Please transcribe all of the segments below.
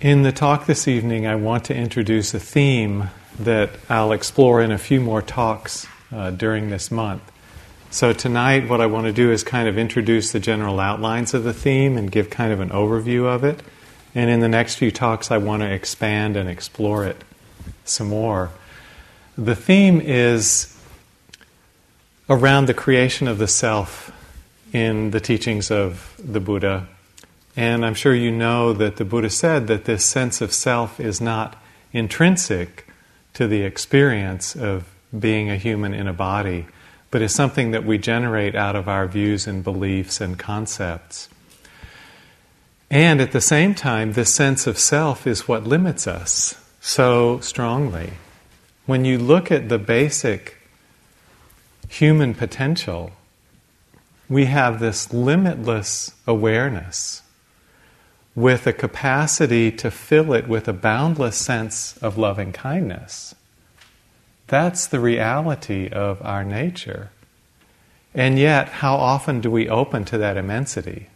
In the talk this evening, I want to introduce a theme that I'll explore in a few more talks uh, during this month. So, tonight, what I want to do is kind of introduce the general outlines of the theme and give kind of an overview of it. And in the next few talks, I want to expand and explore it some more. The theme is around the creation of the self in the teachings of the Buddha and I'm sure you know that the Buddha said that this sense of self is not intrinsic to the experience of being a human in a body, but is something that we generate out of our views and beliefs and concepts. And at the same time, this sense of self is what limits us so strongly. When you look at the basic human potential, we have this limitless awareness with a capacity to fill it with a boundless sense of loving kindness. That's the reality of our nature. And yet, how often do we open to that immensity?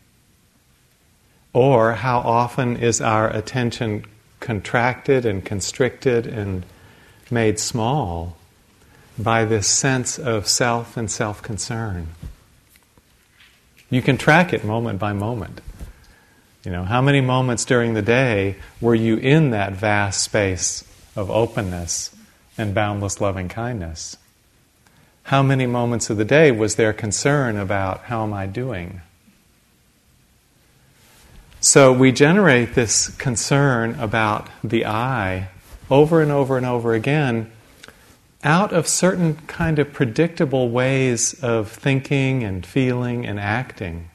Or how often is our attention contracted and constricted and made small by this sense of self and self concern? You can track it moment by moment. You know, how many moments during the day were you in that vast space of openness and boundless loving kindness? How many moments of the day was there concern about how am I doing? So we generate this concern about the I over and over and over again out of certain kind of predictable ways of thinking and feeling and acting.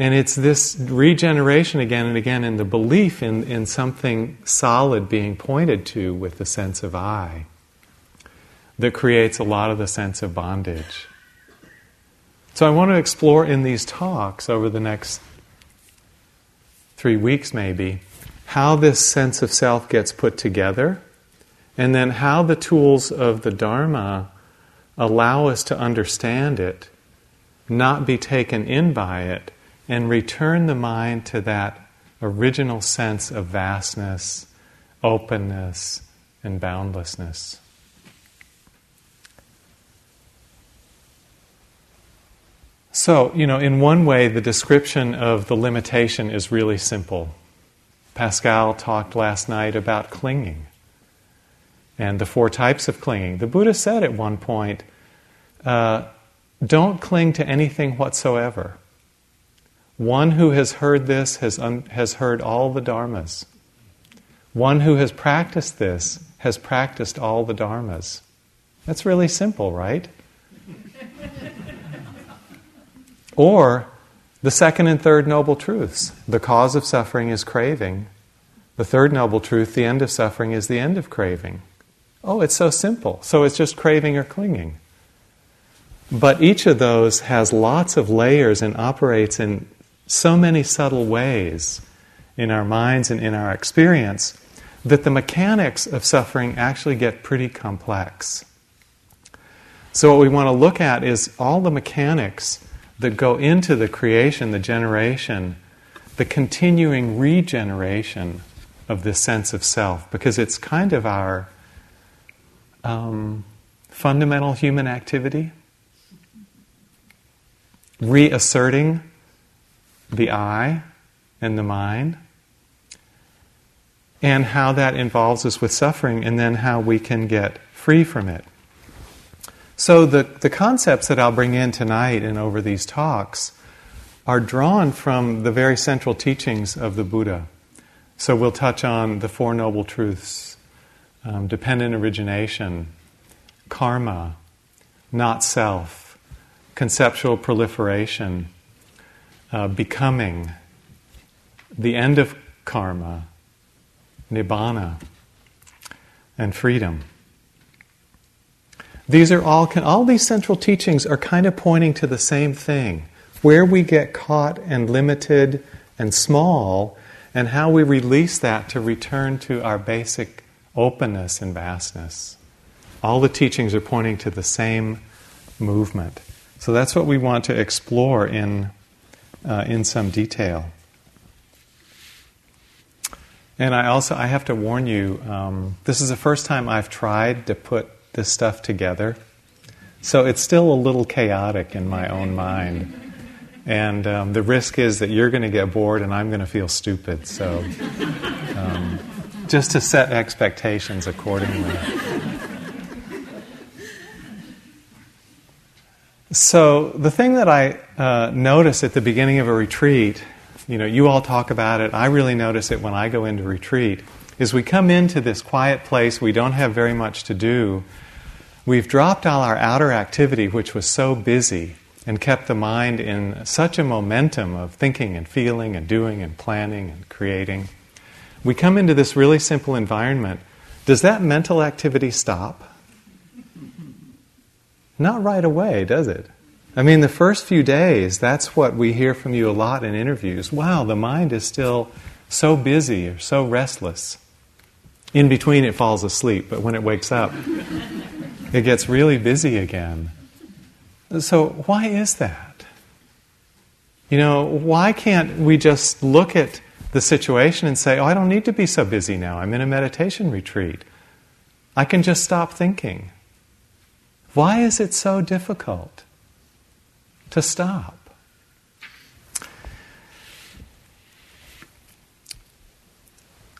And it's this regeneration again and again in the belief in, in something solid being pointed to with the sense of I that creates a lot of the sense of bondage. So I want to explore in these talks over the next three weeks, maybe, how this sense of self gets put together, and then how the tools of the Dharma allow us to understand it, not be taken in by it and return the mind to that original sense of vastness, openness, and boundlessness. So, you know, in one way, the description of the limitation is really simple. Pascal talked last night about clinging and the four types of clinging. The Buddha said at one point, uh, don't cling to anything whatsoever. One who has heard this has, un- has heard all the dharmas. One who has practiced this has practiced all the dharmas. That's really simple, right? or the second and third noble truths. The cause of suffering is craving. The third noble truth, the end of suffering, is the end of craving. Oh, it's so simple. So it's just craving or clinging. But each of those has lots of layers and operates in so many subtle ways in our minds and in our experience that the mechanics of suffering actually get pretty complex. So, what we want to look at is all the mechanics that go into the creation, the generation, the continuing regeneration of this sense of self, because it's kind of our um, fundamental human activity. Reasserting the I and the mind, and how that involves us with suffering, and then how we can get free from it. So, the, the concepts that I'll bring in tonight and over these talks are drawn from the very central teachings of the Buddha. So, we'll touch on the Four Noble Truths, um, dependent origination, karma, not self, conceptual proliferation uh, becoming, the end of karma, nibbana, and freedom. These are all, all these central teachings are kind of pointing to the same thing where we get caught and limited and small, and how we release that to return to our basic openness and vastness. All the teachings are pointing to the same movement. So that's what we want to explore in uh, in some detail. And I also I have to warn you, um, this is the first time I've tried to put this stuff together, so it's still a little chaotic in my own mind. And um, the risk is that you're going to get bored and I'm going to feel stupid. So, um, just to set expectations accordingly. So, the thing that I uh, notice at the beginning of a retreat, you know, you all talk about it, I really notice it when I go into retreat, is we come into this quiet place, we don't have very much to do. We've dropped all our outer activity, which was so busy, and kept the mind in such a momentum of thinking and feeling and doing and planning and creating. We come into this really simple environment. Does that mental activity stop? Not right away, does it? I mean, the first few days, that's what we hear from you a lot in interviews. Wow, the mind is still so busy or so restless. In between, it falls asleep, but when it wakes up, it gets really busy again. So, why is that? You know, why can't we just look at the situation and say, oh, I don't need to be so busy now. I'm in a meditation retreat. I can just stop thinking. Why is it so difficult to stop?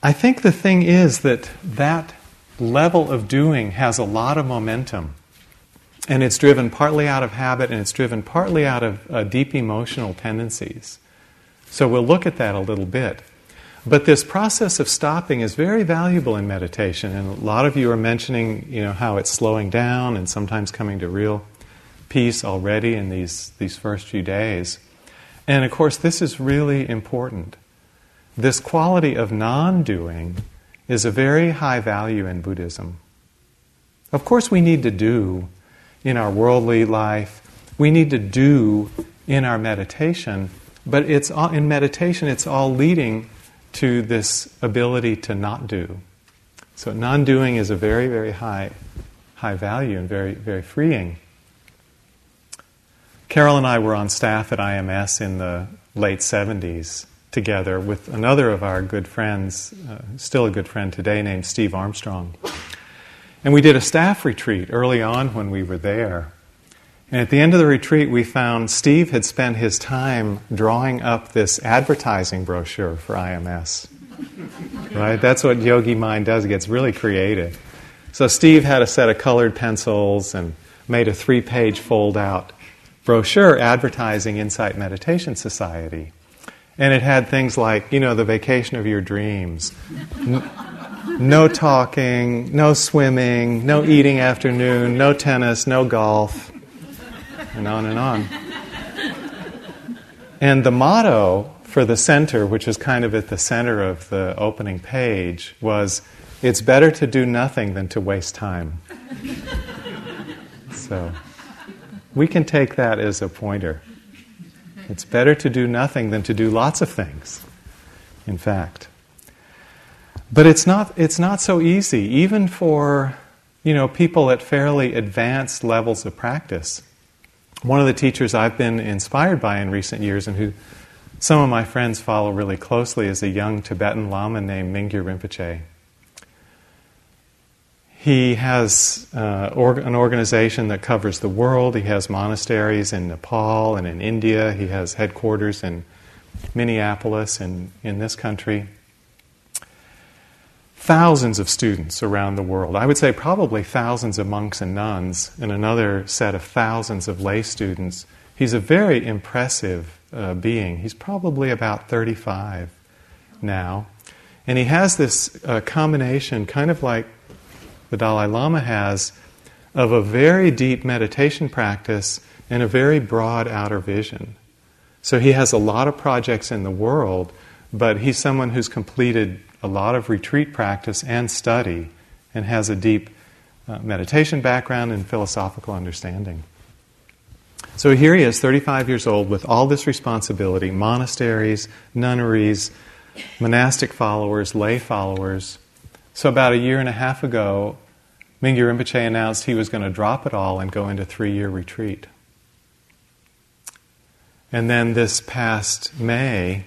I think the thing is that that level of doing has a lot of momentum. And it's driven partly out of habit and it's driven partly out of uh, deep emotional tendencies. So we'll look at that a little bit. But this process of stopping is very valuable in meditation, and a lot of you are mentioning, you know, how it's slowing down and sometimes coming to real peace already in these, these first few days. And of course, this is really important. This quality of non doing is a very high value in Buddhism. Of course, we need to do in our worldly life, we need to do in our meditation, but it's all, in meditation, it's all leading to this ability to not do. So non-doing is a very, very high, high value and very, very freeing. Carol and I were on staff at IMS in the late 70s together with another of our good friends, uh, still a good friend today, named Steve Armstrong. And we did a staff retreat early on when we were there. And at the end of the retreat, we found Steve had spent his time drawing up this advertising brochure for IMS. Right? That's what Yogi Mind does. It gets really creative. So Steve had a set of colored pencils and made a three page fold out brochure advertising Insight Meditation Society. And it had things like, you know, the vacation of your dreams. No talking, no swimming, no eating afternoon, no tennis, no golf and on and on. And the motto for the center, which is kind of at the center of the opening page, was it's better to do nothing than to waste time. so we can take that as a pointer. It's better to do nothing than to do lots of things, in fact. But it's not, it's not so easy, even for you know, people at fairly advanced levels of practice one of the teachers I've been inspired by in recent years and who some of my friends follow really closely is a young Tibetan Lama named Mingyur Rinpoche. He has uh, an organization that covers the world. He has monasteries in Nepal and in India. He has headquarters in Minneapolis and in this country thousands of students around the world. I would say probably thousands of monks and nuns, and another set of thousands of lay students. He's a very impressive uh, being. He's probably about 35 now. And he has this uh, combination, kind of like the Dalai Lama has, of a very deep meditation practice and a very broad outer vision. So he has a lot of projects in the world, but he's someone who's completed a lot of retreat practice and study and has a deep uh, meditation background and philosophical understanding. So here he is, 35 years old, with all this responsibility monasteries, nunneries, monastic followers, lay followers. So, about a year and a half ago, Mingyur Rinpoche announced he was going to drop it all and go into three year retreat. And then this past May,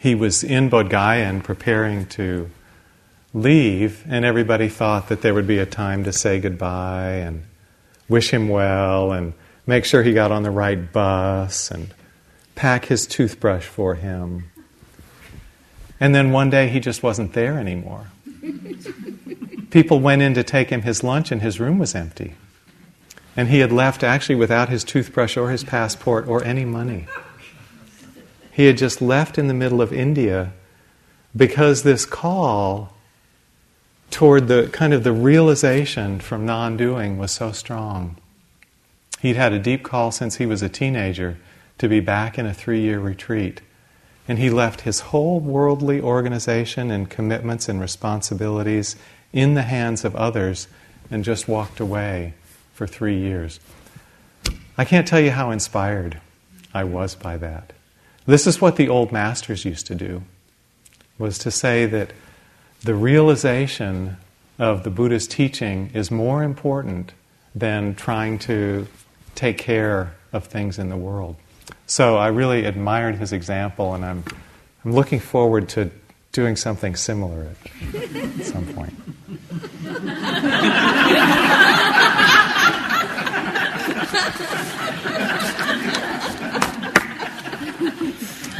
he was in Bodh Gaya and preparing to leave, and everybody thought that there would be a time to say goodbye and wish him well and make sure he got on the right bus and pack his toothbrush for him. And then one day he just wasn't there anymore. People went in to take him his lunch, and his room was empty. And he had left actually without his toothbrush or his passport or any money. He had just left in the middle of India because this call toward the kind of the realization from non doing was so strong. He'd had a deep call since he was a teenager to be back in a three year retreat. And he left his whole worldly organization and commitments and responsibilities in the hands of others and just walked away for three years. I can't tell you how inspired I was by that. This is what the old masters used to do was to say that the realization of the Buddha's teaching is more important than trying to take care of things in the world. So I really admired his example, and I'm, I'm looking forward to doing something similar at, at some point.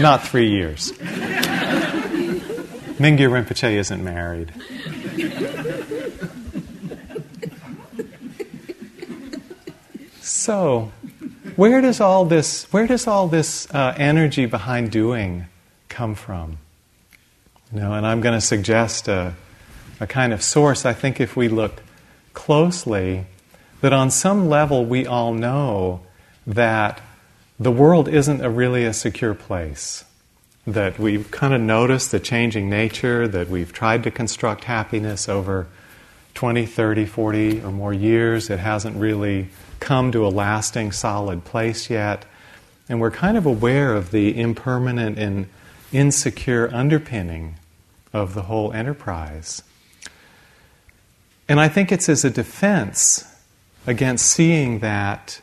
Not three years. Mingyur Rinpoche isn't married. So, where does all this, where does all this uh, energy behind doing come from? You know, and I'm going to suggest a, a kind of source. I think if we look closely, that on some level we all know that the world isn't a really a secure place. That we've kind of noticed the changing nature, that we've tried to construct happiness over 20, 30, 40 or more years. It hasn't really come to a lasting, solid place yet. And we're kind of aware of the impermanent and insecure underpinning of the whole enterprise. And I think it's as a defense against seeing that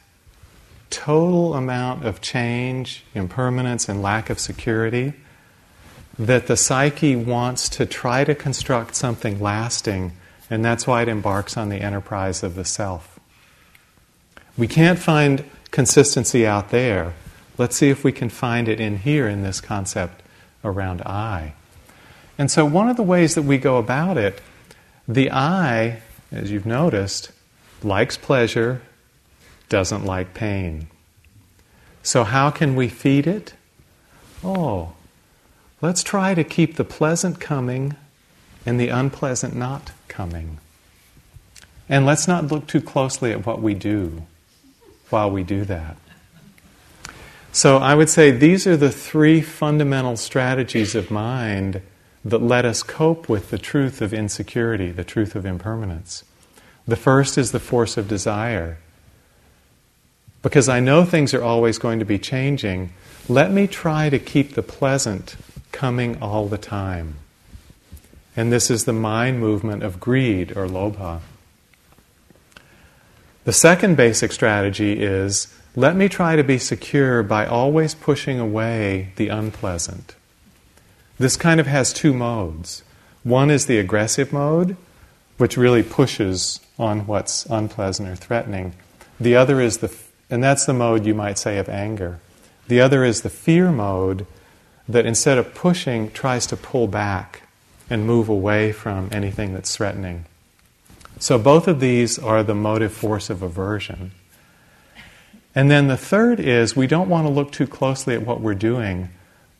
total amount of change, impermanence, and lack of security that the psyche wants to try to construct something lasting, and that's why it embarks on the enterprise of the self. We can't find consistency out there. Let's see if we can find it in here in this concept around I. And so, one of the ways that we go about it, the I, as you've noticed, likes pleasure, doesn't like pain. So, how can we feed it? Oh, let's try to keep the pleasant coming and the unpleasant not coming. And let's not look too closely at what we do while we do that. So I would say these are the three fundamental strategies of mind that let us cope with the truth of insecurity, the truth of impermanence. The first is the force of desire. Because I know things are always going to be changing, let me try to keep the pleasant coming all the time. And this is the mind movement of greed or lobha. The second basic strategy is let me try to be secure by always pushing away the unpleasant. This kind of has two modes. One is the aggressive mode, which really pushes on what's unpleasant or threatening. The other is the, and that's the mode you might say of anger. The other is the fear mode that instead of pushing, tries to pull back and move away from anything that's threatening. So both of these are the motive force of aversion. And then the third is we don't want to look too closely at what we're doing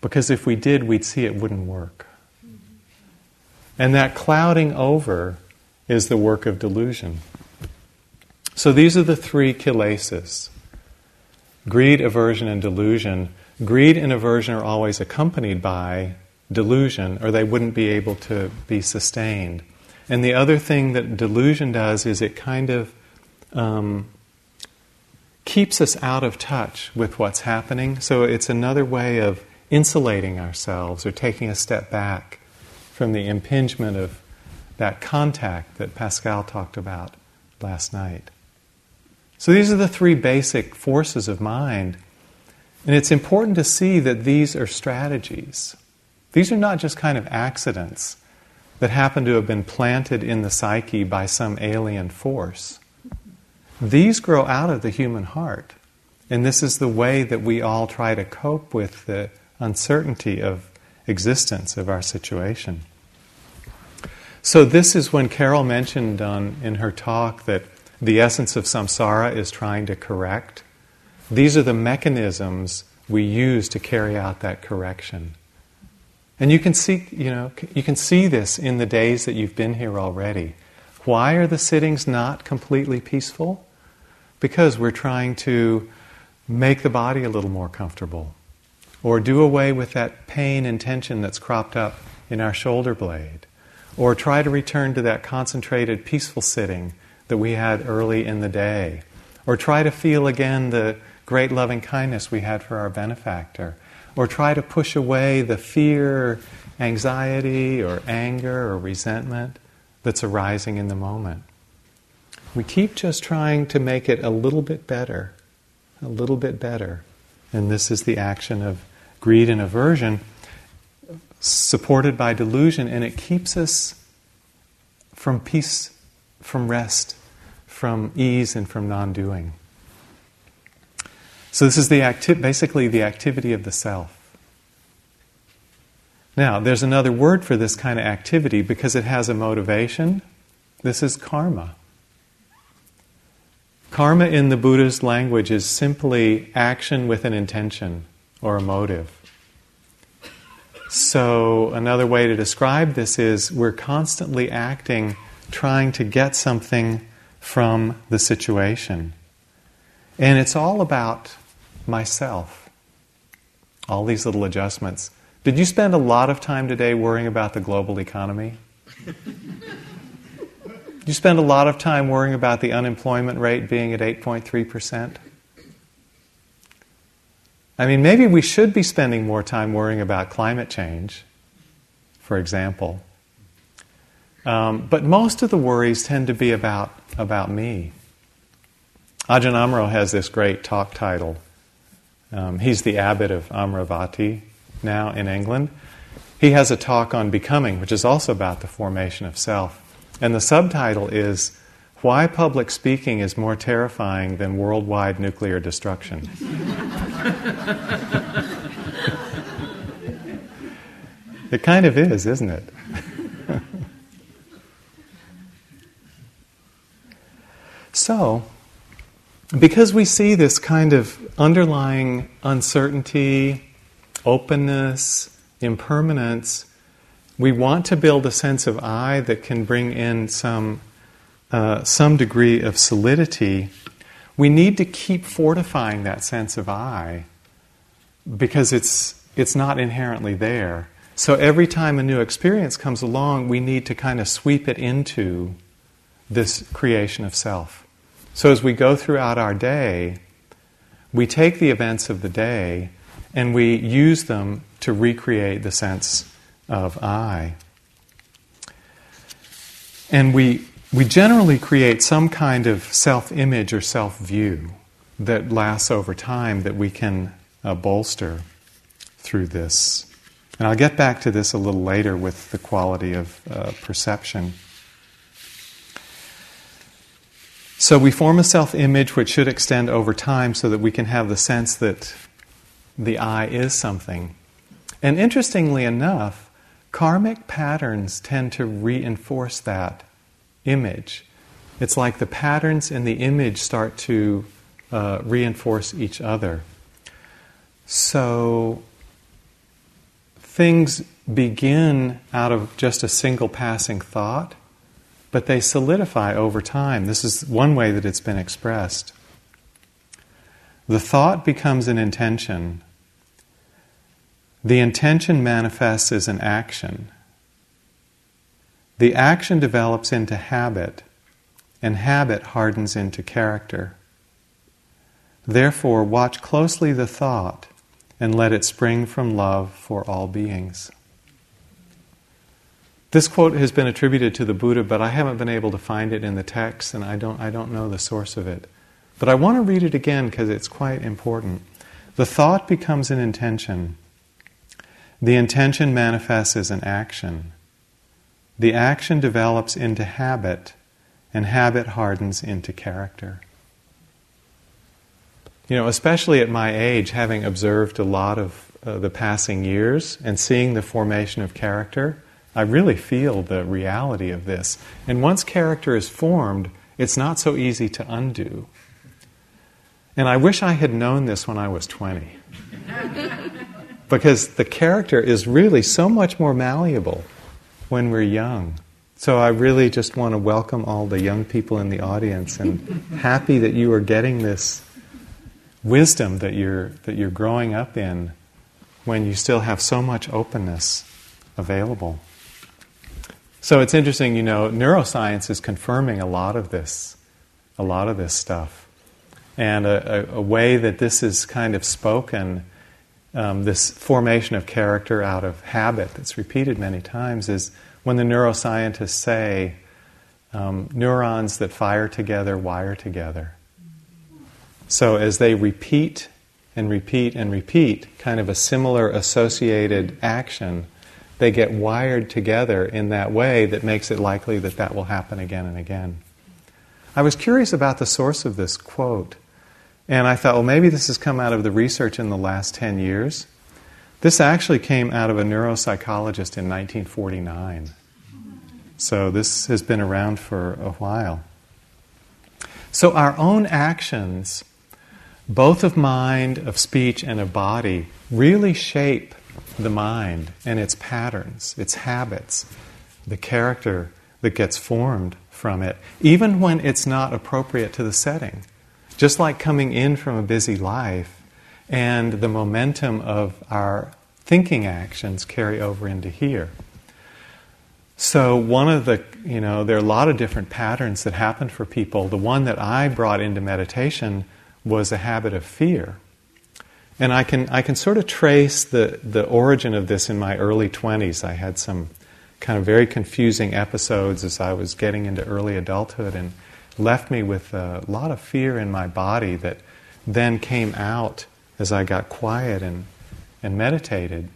because if we did, we'd see it wouldn't work. And that clouding over is the work of delusion. So these are the three kilesas greed, aversion, and delusion. Greed and aversion are always accompanied by delusion, or they wouldn't be able to be sustained. And the other thing that delusion does is it kind of um, keeps us out of touch with what's happening. So it's another way of insulating ourselves or taking a step back from the impingement of that contact that Pascal talked about last night. So these are the three basic forces of mind. And it's important to see that these are strategies. These are not just kind of accidents that happen to have been planted in the psyche by some alien force. These grow out of the human heart. And this is the way that we all try to cope with the uncertainty of existence of our situation. So, this is when Carol mentioned on, in her talk that the essence of samsara is trying to correct. These are the mechanisms we use to carry out that correction. And you can see, you know, you can see this in the days that you've been here already. Why are the sittings not completely peaceful? Because we're trying to make the body a little more comfortable or do away with that pain and tension that's cropped up in our shoulder blade or try to return to that concentrated peaceful sitting that we had early in the day or try to feel again the great loving kindness we had for our benefactor or try to push away the fear anxiety or anger or resentment that's arising in the moment we keep just trying to make it a little bit better a little bit better. And this is the action of greed and aversion supported by delusion, and it keeps us from peace, from rest, from ease, and from non doing. So, this is the acti- basically the activity of the self. Now, there's another word for this kind of activity because it has a motivation. This is karma. Karma in the Buddha's language is simply action with an intention or a motive. So, another way to describe this is we're constantly acting, trying to get something from the situation. And it's all about myself. All these little adjustments. Did you spend a lot of time today worrying about the global economy? You spend a lot of time worrying about the unemployment rate being at 8.3%. I mean, maybe we should be spending more time worrying about climate change, for example. Um, but most of the worries tend to be about, about me. Ajahn Amaro has this great talk title. Um, he's the abbot of Amaravati now in England. He has a talk on becoming, which is also about the formation of self. And the subtitle is Why Public Speaking is More Terrifying Than Worldwide Nuclear Destruction. it kind of is, isn't it? so, because we see this kind of underlying uncertainty, openness, impermanence, we want to build a sense of I that can bring in some, uh, some degree of solidity. We need to keep fortifying that sense of I because it's, it's not inherently there. So every time a new experience comes along, we need to kind of sweep it into this creation of self. So as we go throughout our day, we take the events of the day and we use them to recreate the sense of I. And we, we generally create some kind of self image or self view that lasts over time that we can uh, bolster through this. And I'll get back to this a little later with the quality of uh, perception. So we form a self image which should extend over time so that we can have the sense that the I is something. And interestingly enough, Karmic patterns tend to reinforce that image. It's like the patterns and the image start to uh, reinforce each other. So things begin out of just a single passing thought, but they solidify over time. This is one way that it's been expressed. The thought becomes an intention, the intention manifests as an action. The action develops into habit, and habit hardens into character. Therefore, watch closely the thought and let it spring from love for all beings. This quote has been attributed to the Buddha, but I haven't been able to find it in the text, and I don't, I don't know the source of it. But I want to read it again because it's quite important. The thought becomes an intention. The intention manifests as an action. The action develops into habit, and habit hardens into character. You know, especially at my age, having observed a lot of uh, the passing years and seeing the formation of character, I really feel the reality of this. And once character is formed, it's not so easy to undo. And I wish I had known this when I was 20. because the character is really so much more malleable when we're young. So I really just want to welcome all the young people in the audience and happy that you are getting this wisdom that you're that you're growing up in when you still have so much openness available. So it's interesting, you know, neuroscience is confirming a lot of this, a lot of this stuff. And a, a, a way that this is kind of spoken, um, this formation of character out of habit that's repeated many times, is when the neuroscientists say um, neurons that fire together wire together. So as they repeat and repeat and repeat kind of a similar associated action, they get wired together in that way that makes it likely that that will happen again and again. I was curious about the source of this quote, and I thought, well, maybe this has come out of the research in the last 10 years. This actually came out of a neuropsychologist in 1949. So this has been around for a while. So our own actions both of mind, of speech, and of body really shape the mind and its patterns, its habits, the character that gets formed from it, even when it's not appropriate to the setting. Just like coming in from a busy life and the momentum of our thinking actions carry over into here. So, one of the, you know, there are a lot of different patterns that happen for people. The one that I brought into meditation was a habit of fear. And I can, I can sort of trace the, the origin of this in my early 20s. I had some kind of very confusing episodes as I was getting into early adulthood and left me with a lot of fear in my body that then came out as I got quiet and, and meditated.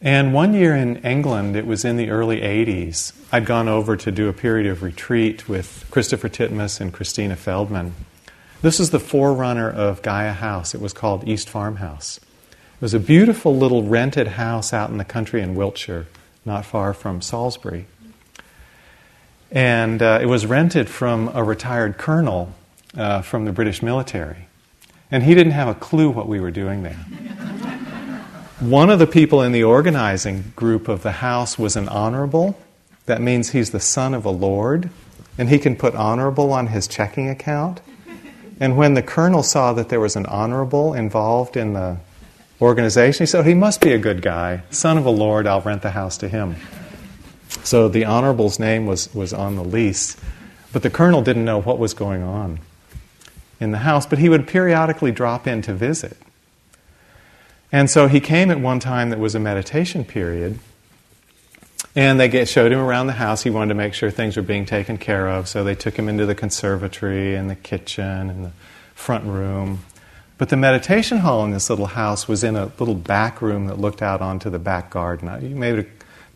And one year in England, it was in the early 80s, I'd gone over to do a period of retreat with Christopher Titmuss and Christina Feldman. This is the forerunner of Gaia House. It was called East Farmhouse. It was a beautiful little rented house out in the country in Wiltshire, not far from Salisbury. And uh, it was rented from a retired colonel uh, from the British military. And he didn't have a clue what we were doing there. One of the people in the organizing group of the house was an honorable. That means he's the son of a lord, and he can put honorable on his checking account. And when the colonel saw that there was an honorable involved in the organization, he said, He must be a good guy. Son of a lord, I'll rent the house to him. So the honorable's name was, was on the lease, but the colonel didn't know what was going on in the house, but he would periodically drop in to visit. And so he came at one time that was a meditation period, and they get, showed him around the house. He wanted to make sure things were being taken care of, so they took him into the conservatory and the kitchen and the front room. But the meditation hall in this little house was in a little back room that looked out onto the back garden. You maybe,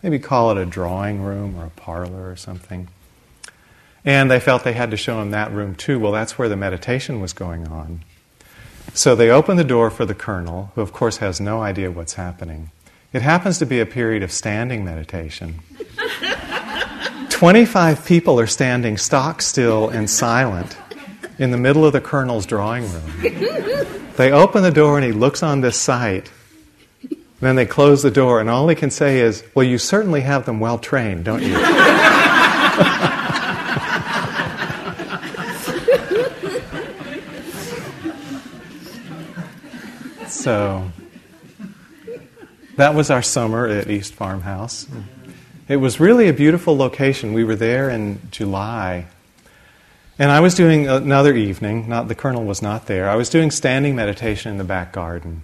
maybe call it a drawing room or a parlor or something. And they felt they had to show him that room too. Well, that's where the meditation was going on. So they opened the door for the colonel, who of course has no idea what's happening. It happens to be a period of standing meditation. 25 people are standing stock still and silent in the middle of the colonel's drawing room. They open the door and he looks on this sight. Then they close the door, and all he can say is, Well, you certainly have them well trained, don't you? so that was our summer at East Farmhouse. It was really a beautiful location. We were there in July. And I was doing another evening, not the colonel was not there. I was doing standing meditation in the back garden.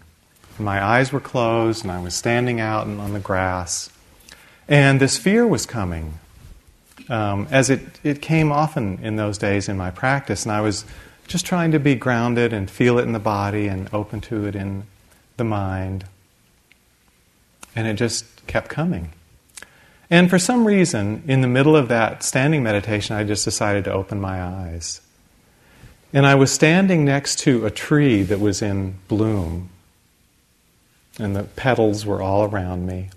My eyes were closed and I was standing out and on the grass. And this fear was coming, um, as it, it came often in those days in my practice. And I was just trying to be grounded and feel it in the body and open to it in the mind. And it just kept coming. And for some reason, in the middle of that standing meditation, I just decided to open my eyes. And I was standing next to a tree that was in bloom, and the petals were all around me.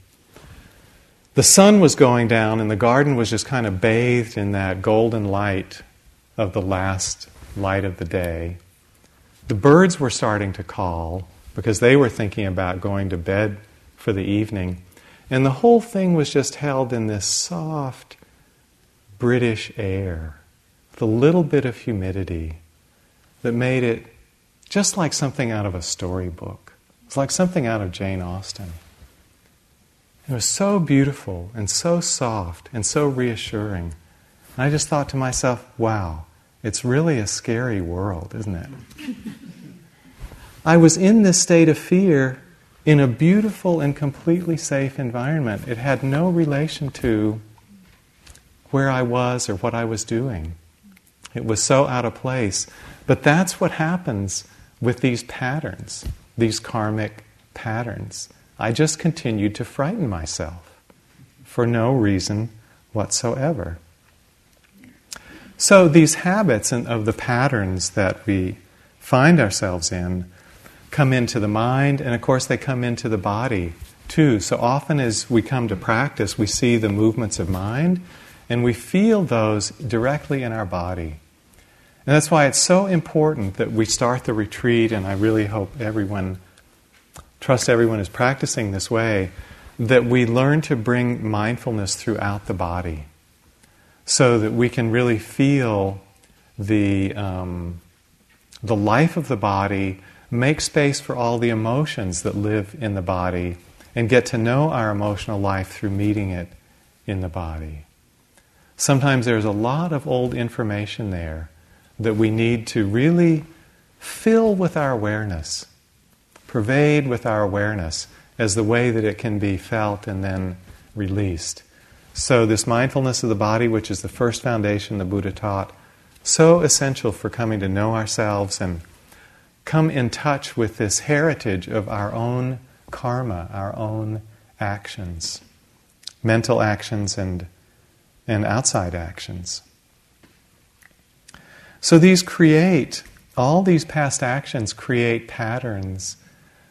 The sun was going down, and the garden was just kind of bathed in that golden light of the last light of the day. The birds were starting to call because they were thinking about going to bed for the evening. And the whole thing was just held in this soft British air, a little bit of humidity that made it just like something out of a storybook. It's like something out of Jane Austen. It was so beautiful and so soft and so reassuring. And I just thought to myself, wow, it's really a scary world, isn't it? I was in this state of fear in a beautiful and completely safe environment. It had no relation to where I was or what I was doing. It was so out of place. But that's what happens with these patterns, these karmic patterns. I just continued to frighten myself for no reason whatsoever. So, these habits and of the patterns that we find ourselves in come into the mind, and of course, they come into the body too. So often, as we come to practice, we see the movements of mind and we feel those directly in our body. And that's why it's so important that we start the retreat, and I really hope everyone, trust everyone is practicing this way, that we learn to bring mindfulness throughout the body so that we can really feel the, um, the life of the body, make space for all the emotions that live in the body, and get to know our emotional life through meeting it in the body. Sometimes there's a lot of old information there that we need to really fill with our awareness, pervade with our awareness as the way that it can be felt and then released. So, this mindfulness of the body, which is the first foundation the Buddha taught, so essential for coming to know ourselves and come in touch with this heritage of our own karma, our own actions, mental actions and, and outside actions. So, these create, all these past actions create patterns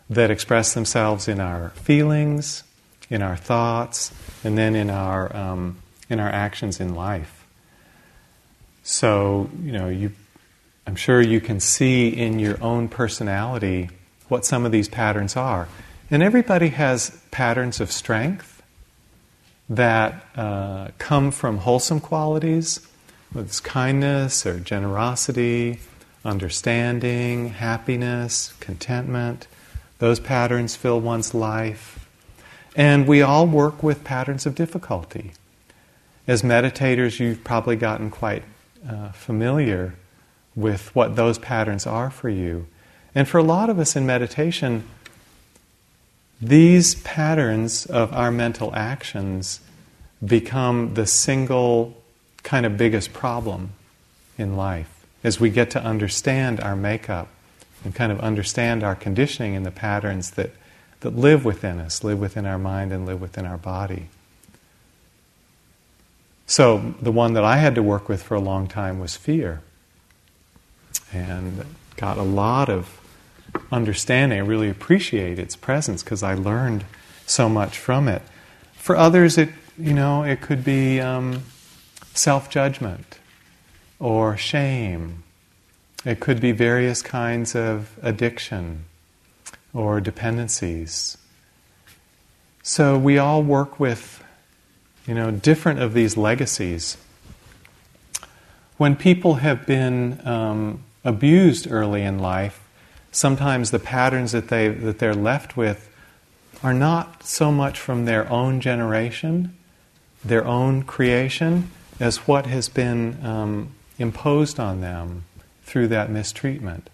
that express themselves in our feelings, in our thoughts, and then in our, um, in our actions in life. So, you know, you, I'm sure you can see in your own personality what some of these patterns are. And everybody has patterns of strength that uh, come from wholesome qualities, with kindness or generosity, understanding, happiness, contentment. Those patterns fill one's life. And we all work with patterns of difficulty. As meditators, you've probably gotten quite uh, familiar with what those patterns are for you. And for a lot of us in meditation, these patterns of our mental actions become the single kind of biggest problem in life as we get to understand our makeup and kind of understand our conditioning and the patterns that that live within us, live within our mind, and live within our body. So, the one that I had to work with for a long time was fear. And got a lot of understanding. I really appreciate its presence because I learned so much from it. For others, it you know it could be um, self judgment or shame. It could be various kinds of addiction or dependencies. So we all work with, you know, different of these legacies. When people have been um, abused early in life, sometimes the patterns that they that they're left with are not so much from their own generation, their own creation, as what has been um, imposed on them through that mistreatment.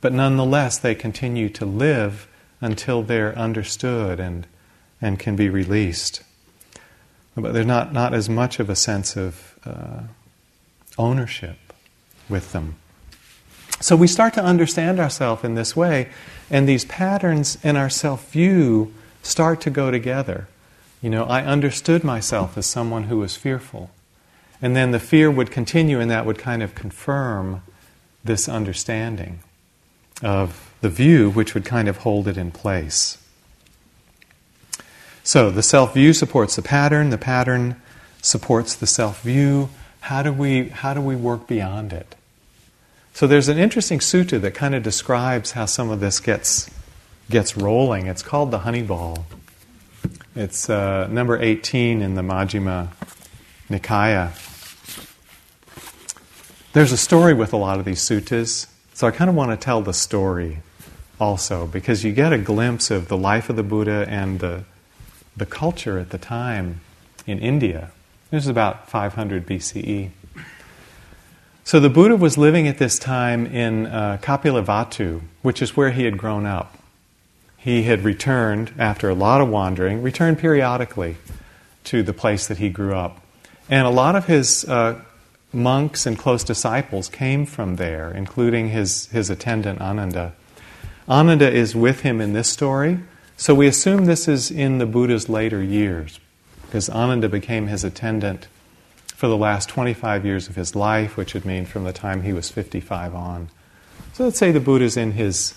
But nonetheless, they continue to live until they're understood and, and can be released. But there's not, not as much of a sense of uh, ownership with them. So we start to understand ourselves in this way, and these patterns in our self view start to go together. You know, I understood myself as someone who was fearful. And then the fear would continue, and that would kind of confirm this understanding of the view, which would kind of hold it in place. So the self view supports the pattern, the pattern supports the self view. How do we how do we work beyond it? So there's an interesting sutta that kind of describes how some of this gets gets rolling. It's called the honey ball. It's uh, number 18 in the Majjhima Nikaya. There's a story with a lot of these suttas, so I kind of want to tell the story also because you get a glimpse of the life of the Buddha and the, the culture at the time in India. This is about 500 BCE. So the Buddha was living at this time in uh, which is where he had grown up. He had returned after a lot of wandering, returned periodically to the place that he grew up. And a lot of his uh, monks and close disciples came from there, including his, his attendant Ananda. Ananda is with him in this story, so we assume this is in the Buddha's later years, because Ananda became his attendant for the last 25 years of his life, which would mean from the time he was 55 on. So let's say the Buddha's in his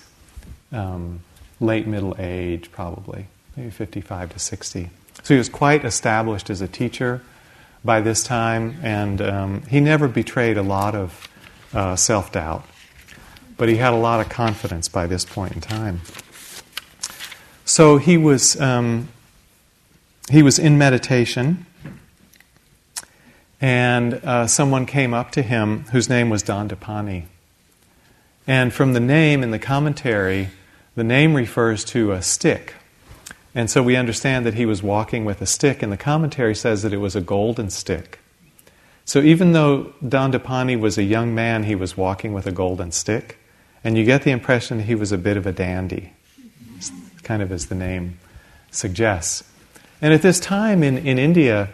um, late middle age, probably, maybe 55 to 60. So he was quite established as a teacher by this time, and um, he never betrayed a lot of uh, self doubt. But he had a lot of confidence by this point in time. So he was, um, he was in meditation, and uh, someone came up to him whose name was Dandapani. And from the name in the commentary, the name refers to a stick and so we understand that he was walking with a stick, and the commentary says that it was a golden stick. So even though Dandapani was a young man, he was walking with a golden stick, and you get the impression he was a bit of a dandy, kind of as the name suggests. And at this time in, in India,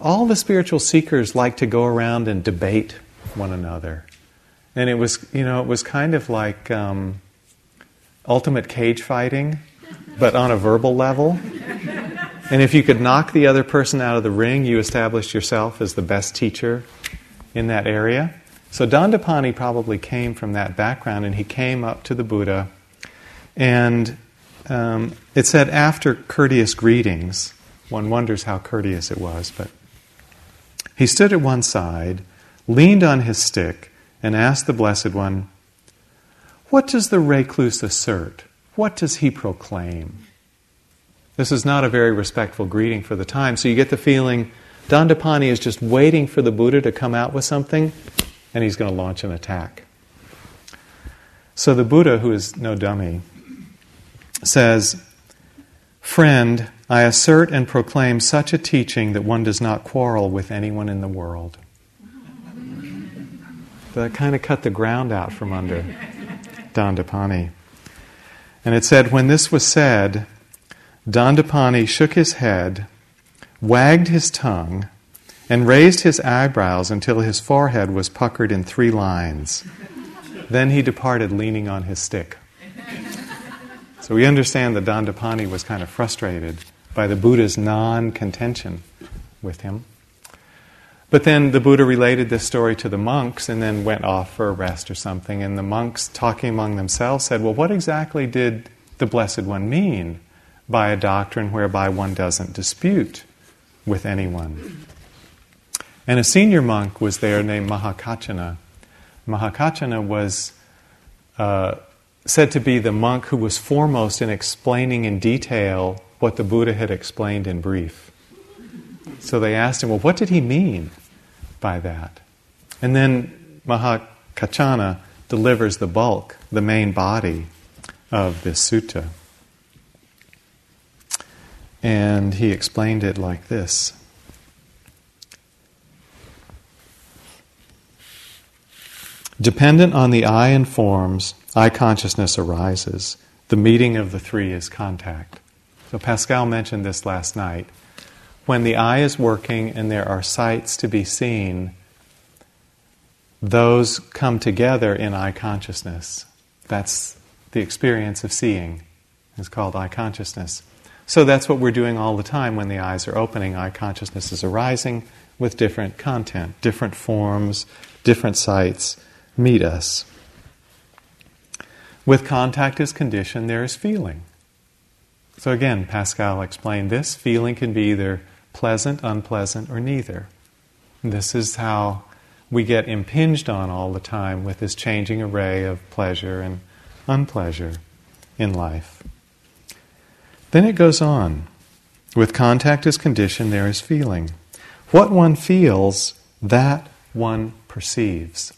all the spiritual seekers like to go around and debate one another. And it was, you know, it was kind of like um, ultimate cage fighting but on a verbal level. And if you could knock the other person out of the ring, you established yourself as the best teacher in that area. So Dandapani probably came from that background, and he came up to the Buddha. And um, it said, after courteous greetings, one wonders how courteous it was, but he stood at one side, leaned on his stick, and asked the Blessed One, What does the recluse assert? What does he proclaim? This is not a very respectful greeting for the time, so you get the feeling Dandapani is just waiting for the Buddha to come out with something, and he's going to launch an attack. So the Buddha, who is no dummy, says, Friend, I assert and proclaim such a teaching that one does not quarrel with anyone in the world. that kind of cut the ground out from under Dandapani. And it said, When this was said, Dandapani shook his head, wagged his tongue, and raised his eyebrows until his forehead was puckered in three lines. then he departed, leaning on his stick. So we understand that Dandapani was kind of frustrated by the Buddha's non contention with him. But then the Buddha related this story to the monks and then went off for a rest or something. And the monks, talking among themselves, said, Well, what exactly did the Blessed One mean by a doctrine whereby one doesn't dispute with anyone? And a senior monk was there named Mahakaccana. Mahakaccana was uh, said to be the monk who was foremost in explaining in detail what the Buddha had explained in brief. So they asked him, well, what did he mean by that? And then Mahakaccana delivers the bulk, the main body of this sutta. And he explained it like this. Dependent on the eye and forms, eye consciousness arises. The meeting of the three is contact. So Pascal mentioned this last night when the eye is working and there are sights to be seen, those come together in eye consciousness. That's the experience of seeing. It's called eye consciousness. So that's what we're doing all the time when the eyes are opening. Eye consciousness is arising with different content, different forms, different sights meet us. With contact as condition, there is feeling. So again, Pascal explained this feeling can be either pleasant, unpleasant, or neither. This is how we get impinged on all the time with this changing array of pleasure and unpleasure in life. Then it goes on. With contact as condition, there is feeling. What one feels, that one perceives.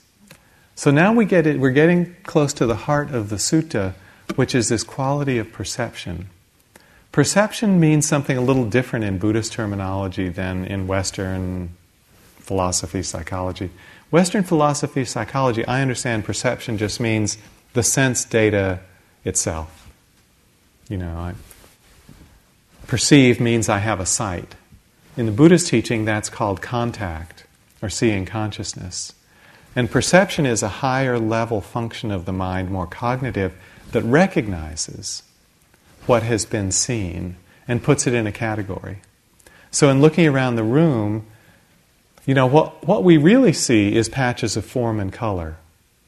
So now we get it, we're getting close to the heart of the sutta, which is this quality of perception. Perception means something a little different in Buddhist terminology than in Western philosophy, psychology. Western philosophy, psychology, I understand perception just means the sense data itself. You know, I, perceive means I have a sight. In the Buddhist teaching, that's called contact or seeing consciousness. And perception is a higher level function of the mind, more cognitive, that recognizes what has been seen and puts it in a category. So, in looking around the room, you know, what, what we really see is patches of form and color.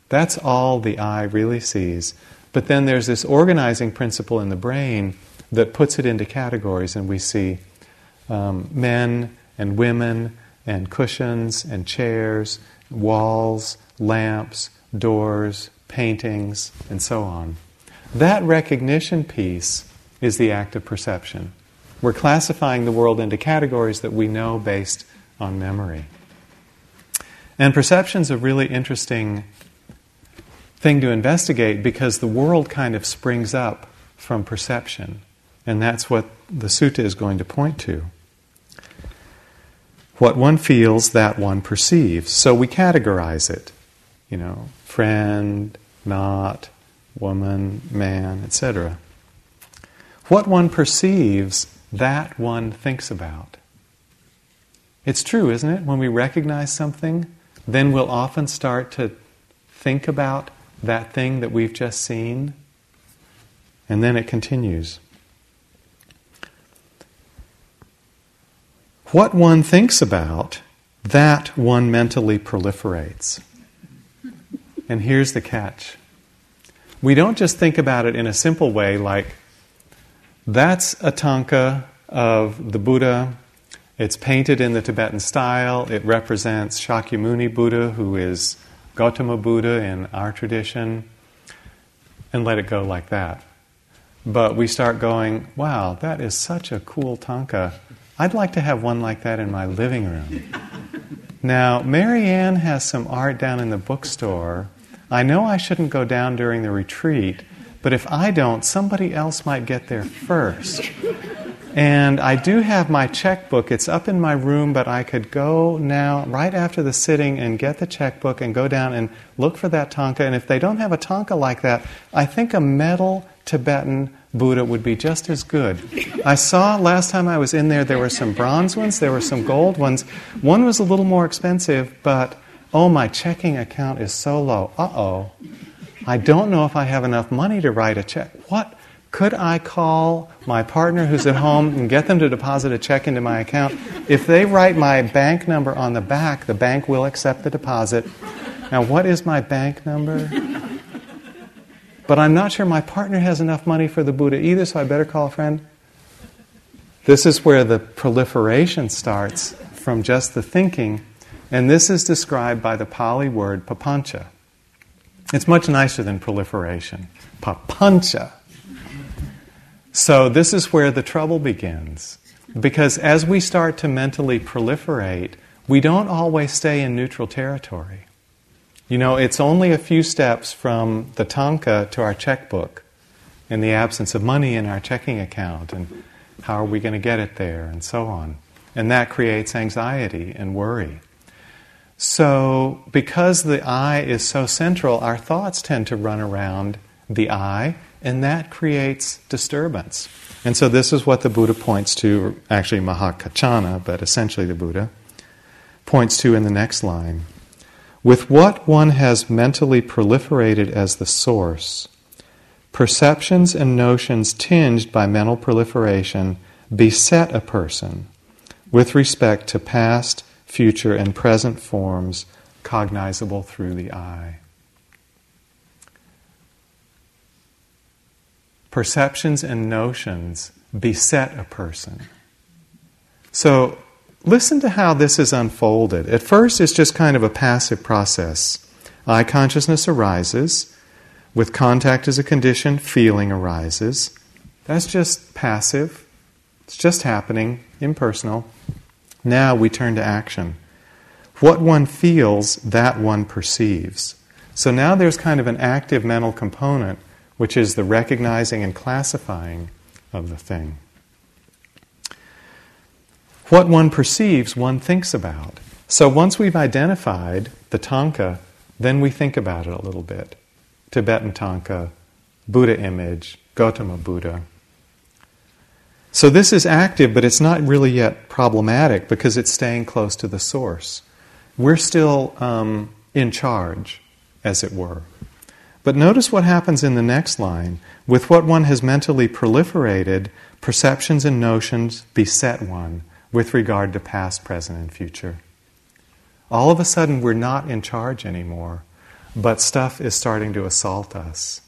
That's all the eye really sees. But then there's this organizing principle in the brain that puts it into categories, and we see um, men and women and cushions and chairs, walls, lamps, doors, paintings, and so on. That recognition piece is the act of perception. We're classifying the world into categories that we know based on memory. And perception's a really interesting thing to investigate because the world kind of springs up from perception. And that's what the sutta is going to point to. What one feels, that one perceives. So we categorize it. You know, friend, not, woman, man, etc. What one perceives, that one thinks about. It's true, isn't it? When we recognize something, then we'll often start to think about that thing that we've just seen. And then it continues. What one thinks about, that one mentally proliferates. And here's the catch we don't just think about it in a simple way like, that's a tanka of the Buddha. It's painted in the Tibetan style. It represents Shakyamuni Buddha, who is Gautama Buddha in our tradition, and let it go like that. But we start going, wow, that is such a cool tanka. I'd like to have one like that in my living room. now, Marianne has some art down in the bookstore. I know I shouldn't go down during the retreat, but if I don't, somebody else might get there first. And I do have my checkbook. It's up in my room, but I could go now, right after the sitting, and get the checkbook and go down and look for that tanka. And if they don't have a tanka like that, I think a metal Tibetan Buddha would be just as good. I saw last time I was in there, there were some bronze ones, there were some gold ones. One was a little more expensive, but oh, my checking account is so low. Uh oh. I don't know if I have enough money to write a check. What? Could I call my partner who's at home and get them to deposit a check into my account? If they write my bank number on the back, the bank will accept the deposit. Now, what is my bank number? But I'm not sure my partner has enough money for the Buddha either, so I better call a friend. This is where the proliferation starts from just the thinking, and this is described by the Pali word papancha. It's much nicer than proliferation. Papancha. So, this is where the trouble begins. Because as we start to mentally proliferate, we don't always stay in neutral territory. You know, it's only a few steps from the tanka to our checkbook in the absence of money in our checking account, and how are we going to get it there, and so on. And that creates anxiety and worry. So, because the eye is so central, our thoughts tend to run around the eye, and that creates disturbance. And so, this is what the Buddha points to, actually, Mahakaccana, but essentially the Buddha points to in the next line. With what one has mentally proliferated as the source, perceptions and notions tinged by mental proliferation beset a person with respect to past, future, and present forms cognizable through the eye. Perceptions and notions beset a person. So, listen to how this is unfolded. At first, it's just kind of a passive process. Eye consciousness arises. With contact as a condition, feeling arises. That's just passive. It's just happening, impersonal. Now we turn to action. What one feels, that one perceives. So now there's kind of an active mental component, which is the recognizing and classifying of the thing. What one perceives, one thinks about. So once we've identified the tanka, then we think about it a little bit. Tibetan tanka, Buddha image, Gautama Buddha. So this is active, but it's not really yet problematic because it's staying close to the source. We're still um, in charge, as it were. But notice what happens in the next line. With what one has mentally proliferated, perceptions and notions beset one with regard to past, present, and future. All of a sudden, we're not in charge anymore, but stuff is starting to assault us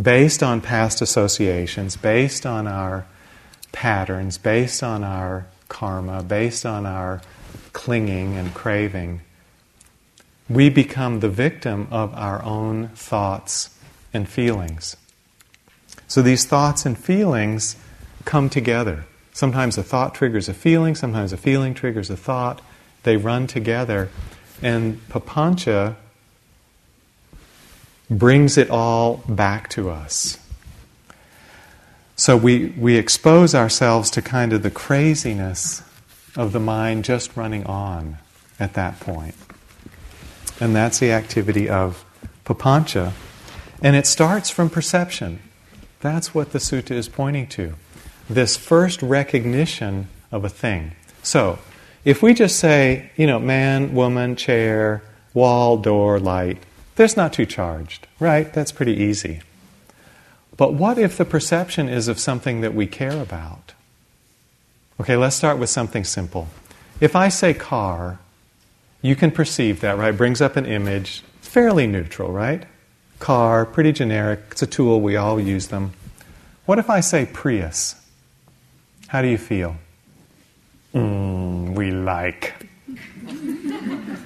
based on past associations, based on our patterns, based on our karma, based on our clinging and craving, we become the victim of our own thoughts and feelings. So these thoughts and feelings come together. Sometimes a thought triggers a feeling, sometimes a feeling triggers a thought. They run together. And Papancha brings it all back to us. So we, we expose ourselves to kind of the craziness of the mind just running on at that point. And that's the activity of papancha. And it starts from perception. That's what the sutta is pointing to. This first recognition of a thing. So, if we just say, you know, man, woman, chair, wall, door, light, that's not too charged, right? That's pretty easy. But what if the perception is of something that we care about? Okay, let's start with something simple. If I say car, you can perceive that, right? Brings up an image, fairly neutral, right? Car, pretty generic. It's a tool, we all use them. What if I say Prius? How do you feel? Mm, we like.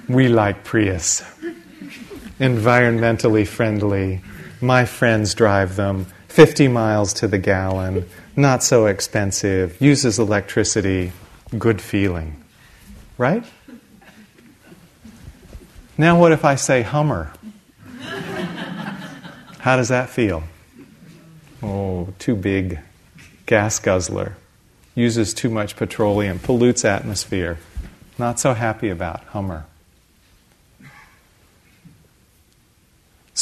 we like Prius environmentally friendly. My friends drive them 50 miles to the gallon, not so expensive, uses electricity, good feeling. Right? Now, what if I say Hummer? How does that feel? Oh, too big. Gas guzzler. Uses too much petroleum, pollutes atmosphere. Not so happy about Hummer.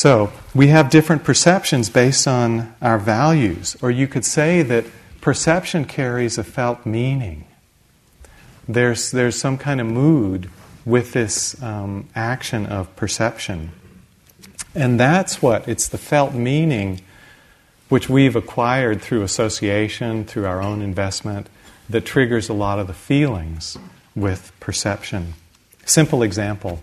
So we have different perceptions based on our values, or you could say that perception carries a felt meaning. There's, there's some kind of mood with this um, action of perception. And that's what, it's the felt meaning which we've acquired through association, through our own investment, that triggers a lot of the feelings with perception. Simple example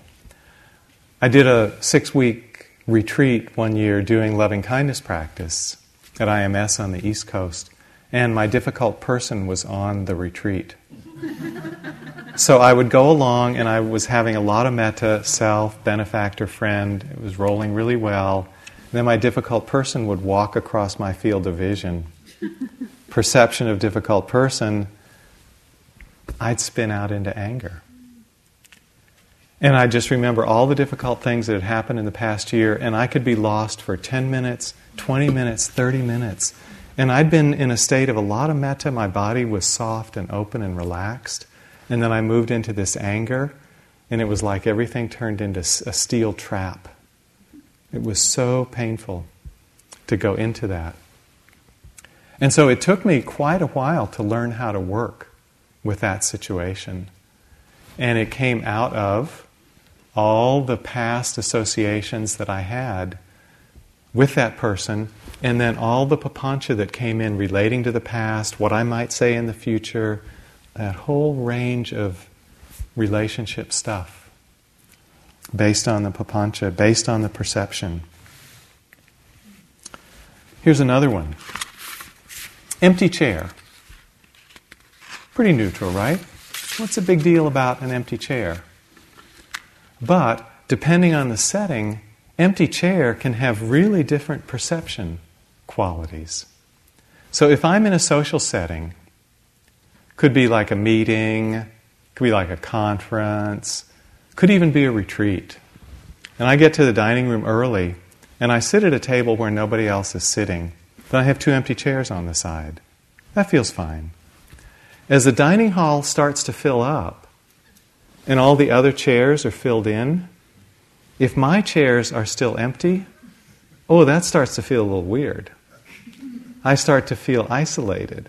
I did a six week retreat one year doing loving kindness practice at IMS on the East Coast, and my difficult person was on the retreat. so I would go along, and I was having a lot of metta, self, benefactor, friend. It was rolling really well. Then my difficult person would walk across my field of vision. Perception of difficult person, I'd spin out into anger. And I just remember all the difficult things that had happened in the past year, and I could be lost for 10 minutes, 20 minutes, 30 minutes. And I'd been in a state of a lot of metta. My body was soft and open and relaxed. And then I moved into this anger, and it was like everything turned into a steel trap. It was so painful to go into that. And so it took me quite a while to learn how to work with that situation. And it came out of all the past associations that I had with that person, and then all the papancha that came in relating to the past, what I might say in the future, that whole range of relationship stuff based on the papancha, based on the perception. Here's another one empty chair. Pretty neutral, right? What's the big deal about an empty chair? But depending on the setting, empty chair can have really different perception qualities. So if I'm in a social setting, could be like a meeting, could be like a conference, could even be a retreat. And I get to the dining room early and I sit at a table where nobody else is sitting. Then I have two empty chairs on the side. That feels fine. As the dining hall starts to fill up and all the other chairs are filled in, if my chairs are still empty, oh, that starts to feel a little weird. I start to feel isolated,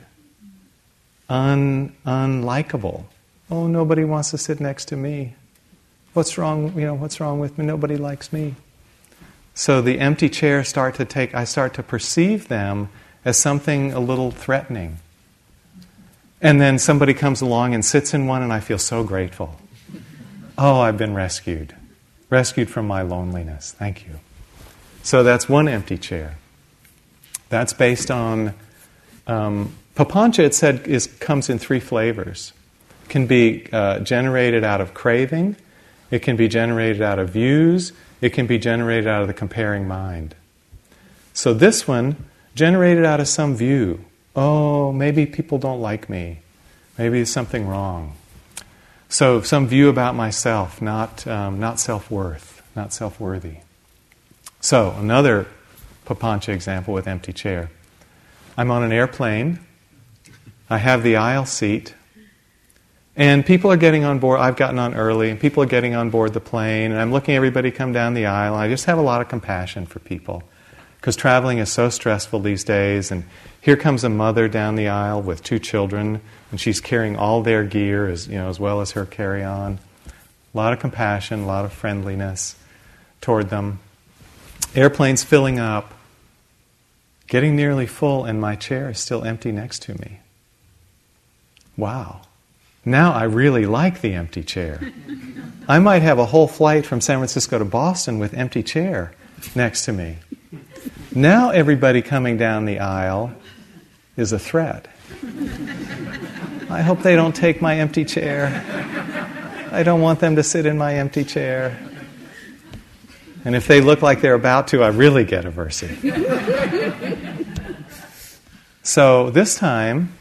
un, unlikable. Oh, nobody wants to sit next to me. What's wrong? You know, what's wrong with me? Nobody likes me. So the empty chairs start to take, I start to perceive them as something a little threatening. And then somebody comes along and sits in one, and I feel so grateful. Oh, I've been rescued rescued from my loneliness. Thank you. So that's one empty chair. That's based on um, papancha. It said is comes in three flavors. Can be uh, generated out of craving. It can be generated out of views. It can be generated out of the comparing mind. So this one generated out of some view. Oh, maybe people don't like me. Maybe there's something wrong. So, some view about myself, not, um, not self worth, not self worthy. So, another Papancha example with empty chair. I'm on an airplane, I have the aisle seat, and people are getting on board. I've gotten on early, and people are getting on board the plane, and I'm looking everybody come down the aisle. I just have a lot of compassion for people because traveling is so stressful these days, and here comes a mother down the aisle with two children, and she's carrying all their gear as, you know, as well as her carry on. A lot of compassion, a lot of friendliness toward them. Airplanes filling up, getting nearly full, and my chair is still empty next to me. Wow. Now I really like the empty chair. I might have a whole flight from San Francisco to Boston with empty chair next to me. Now everybody coming down the aisle is a threat. I hope they don't take my empty chair. I don't want them to sit in my empty chair. And if they look like they're about to, I really get aversive. so this time,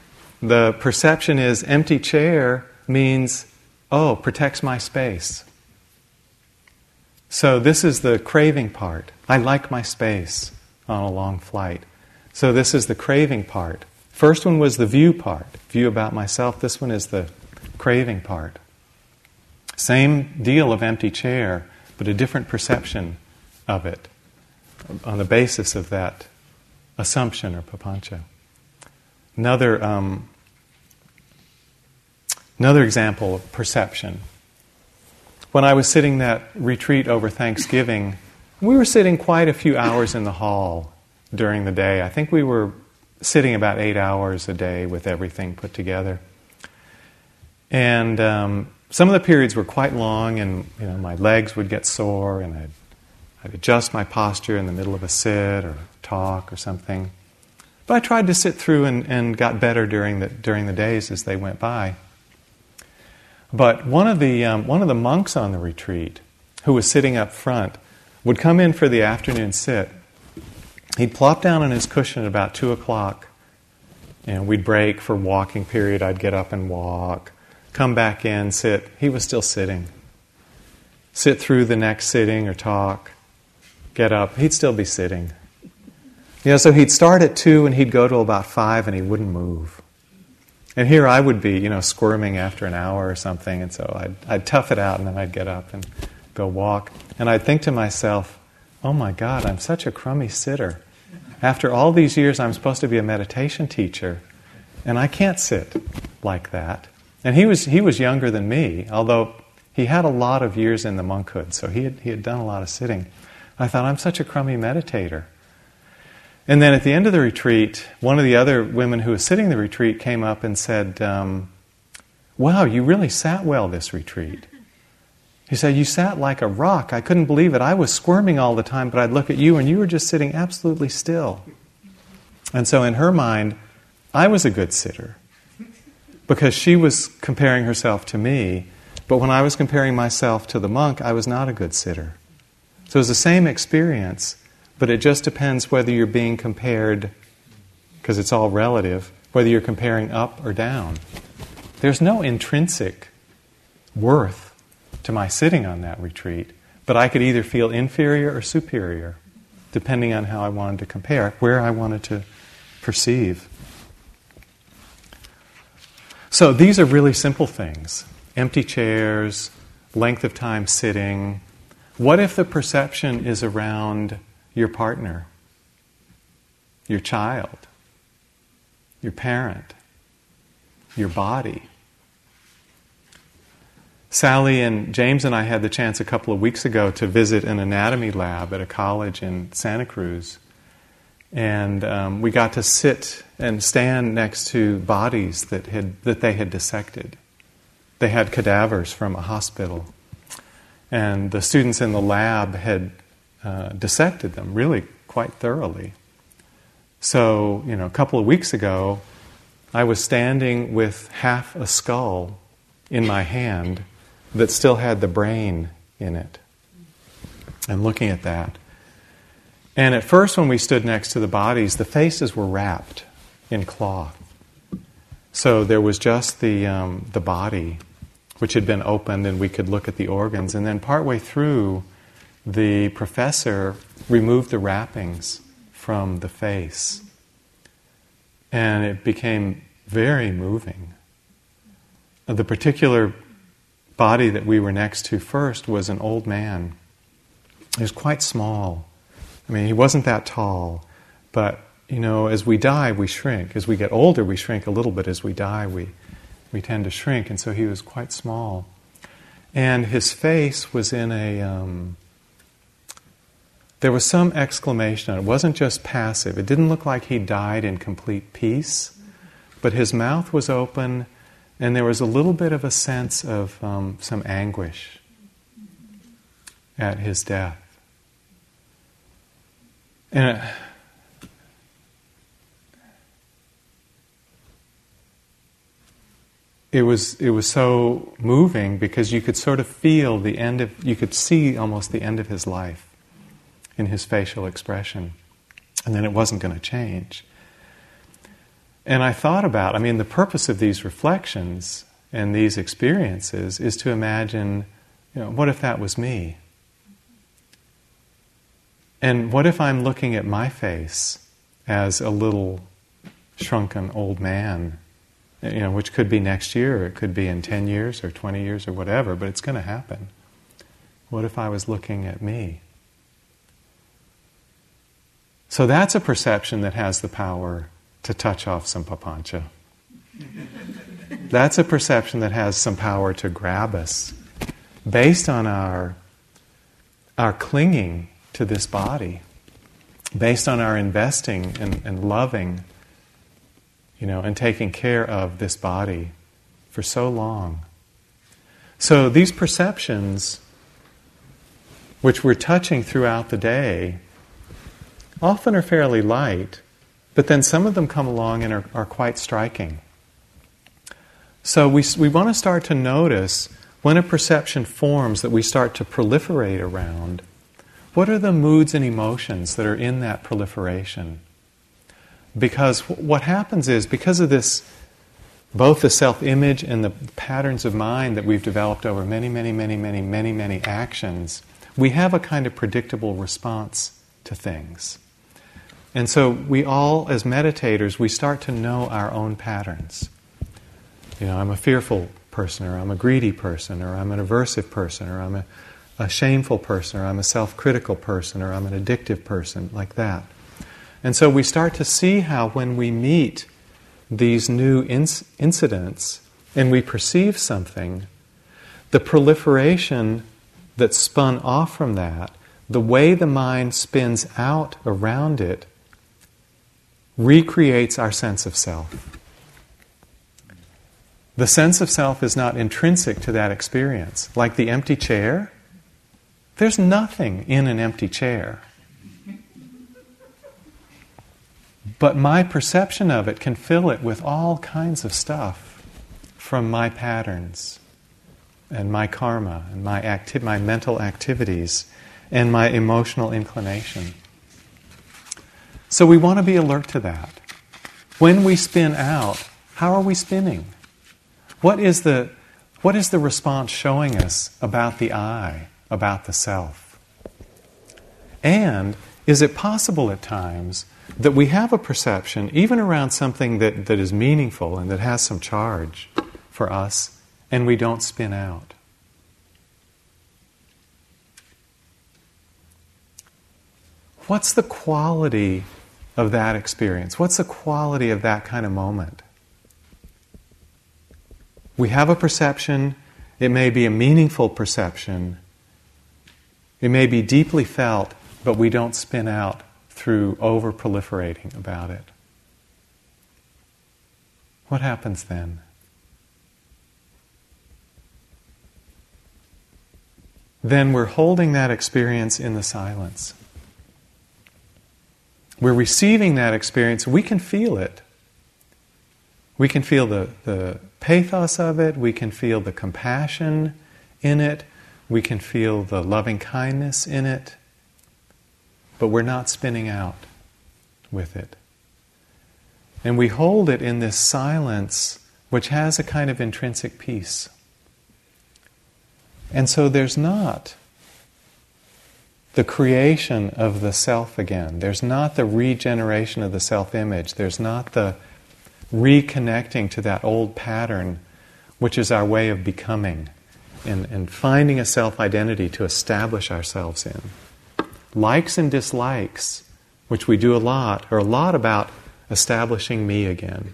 the perception is empty chair means, oh, protects my space. So this is the craving part. I like my space on a long flight. So this is the craving part. First one was the view part, view about myself. This one is the craving part. Same deal of empty chair, but a different perception of it on the basis of that assumption or papancha. Another, um, another example of perception. When I was sitting that retreat over Thanksgiving, we were sitting quite a few hours in the hall during the day. I think we were sitting about eight hours a day with everything put together. And um, some of the periods were quite long, and you know, my legs would get sore, and I'd, I'd adjust my posture in the middle of a sit or talk or something. But I tried to sit through and, and got better during the, during the days as they went by. But one of, the, um, one of the monks on the retreat, who was sitting up front, would come in for the afternoon sit he'd plop down on his cushion at about 2 o'clock, and we'd break for walking period. I'd get up and walk, come back in, sit. He was still sitting. Sit through the next sitting or talk, get up. He'd still be sitting. You know, so he'd start at 2 and he'd go to about 5 and he wouldn't move. And here I would be, you know, squirming after an hour or something, and so I'd, I'd tough it out and then I'd get up and go walk. And I'd think to myself, oh my God, I'm such a crummy sitter. After all these years, I'm supposed to be a meditation teacher, and I can't sit like that. And he was, he was younger than me, although he had a lot of years in the monkhood, so he had, he had done a lot of sitting. I thought, I'm such a crummy meditator. And then at the end of the retreat, one of the other women who was sitting the retreat came up and said, um, Wow, you really sat well this retreat. He said, You sat like a rock. I couldn't believe it. I was squirming all the time, but I'd look at you and you were just sitting absolutely still. And so in her mind, I was a good sitter because she was comparing herself to me. But when I was comparing myself to the monk, I was not a good sitter. So it's the same experience, but it just depends whether you're being compared, because it's all relative, whether you're comparing up or down. There's no intrinsic worth to my sitting on that retreat, but I could either feel inferior or superior, depending on how I wanted to compare, where I wanted to perceive. So these are really simple things empty chairs, length of time sitting. What if the perception is around your partner, your child, your parent, your body? Sally and James and I had the chance a couple of weeks ago to visit an anatomy lab at a college in Santa Cruz. And um, we got to sit and stand next to bodies that, had, that they had dissected. They had cadavers from a hospital. And the students in the lab had uh, dissected them really quite thoroughly. So, you know, a couple of weeks ago, I was standing with half a skull in my hand that still had the brain in it. And looking at that. And at first, when we stood next to the bodies, the faces were wrapped in cloth. So there was just the, um, the body, which had been opened, and we could look at the organs. And then, partway through, the professor removed the wrappings from the face. And it became very moving. The particular body that we were next to first was an old man. He was quite small. I mean, he wasn't that tall, but you know, as we die, we shrink. As we get older, we shrink a little bit. As we die, we, we tend to shrink. And so he was quite small. And his face was in a. Um, there was some exclamation on it. It wasn't just passive. It didn't look like he died in complete peace, but his mouth was open and there was a little bit of a sense of um, some anguish at his death. And it, it was it was so moving because you could sort of feel the end of you could see almost the end of his life in his facial expression and then it wasn't going to change and I thought about, I mean, the purpose of these reflections and these experiences is to imagine, you know, what if that was me? And what if I'm looking at my face as a little shrunken old man, you know, which could be next year, or it could be in 10 years or 20 years or whatever, but it's going to happen. What if I was looking at me? So that's a perception that has the power to touch off some papancha. That's a perception that has some power to grab us based on our, our clinging to this body, based on our investing and, and loving, you know, and taking care of this body for so long. So these perceptions, which we're touching throughout the day, often are fairly light, but then some of them come along and are, are quite striking. So we, we want to start to notice when a perception forms that we start to proliferate around, what are the moods and emotions that are in that proliferation? Because what happens is, because of this, both the self image and the patterns of mind that we've developed over many, many, many, many, many, many actions, we have a kind of predictable response to things. And so we all, as meditators, we start to know our own patterns. You know, I'm a fearful person, or I'm a greedy person, or I'm an aversive person, or I'm a, a shameful person, or I'm a self critical person, or I'm an addictive person, like that. And so we start to see how when we meet these new inc- incidents and we perceive something, the proliferation that's spun off from that, the way the mind spins out around it, recreates our sense of self. The sense of self is not intrinsic to that experience. Like the empty chair, there's nothing in an empty chair. But my perception of it can fill it with all kinds of stuff from my patterns and my karma and my, acti- my mental activities and my emotional inclination. So we want to be alert to that. When we spin out, how are we spinning? What is the, what is the response showing us about the I, about the self? And is it possible at times that we have a perception, even around something that, that is meaningful and that has some charge for us, and we don't spin out? What's the quality of that experience? What's the quality of that kind of moment? We have a perception, it may be a meaningful perception, it may be deeply felt, but we don't spin out through over proliferating about it. What happens then? Then we're holding that experience in the silence. We're receiving that experience. We can feel it. We can feel the, the pathos of it, we can feel the compassion in it, we can feel the loving kindness in it, but we're not spinning out with it. And we hold it in this silence which has a kind of intrinsic peace. And so there's not the creation of the self again. There's not the regeneration of the self image. There's not the reconnecting to that old pattern, which is our way of becoming and, and finding a self identity to establish ourselves in. Likes and dislikes, which we do a lot, are a lot about establishing me again.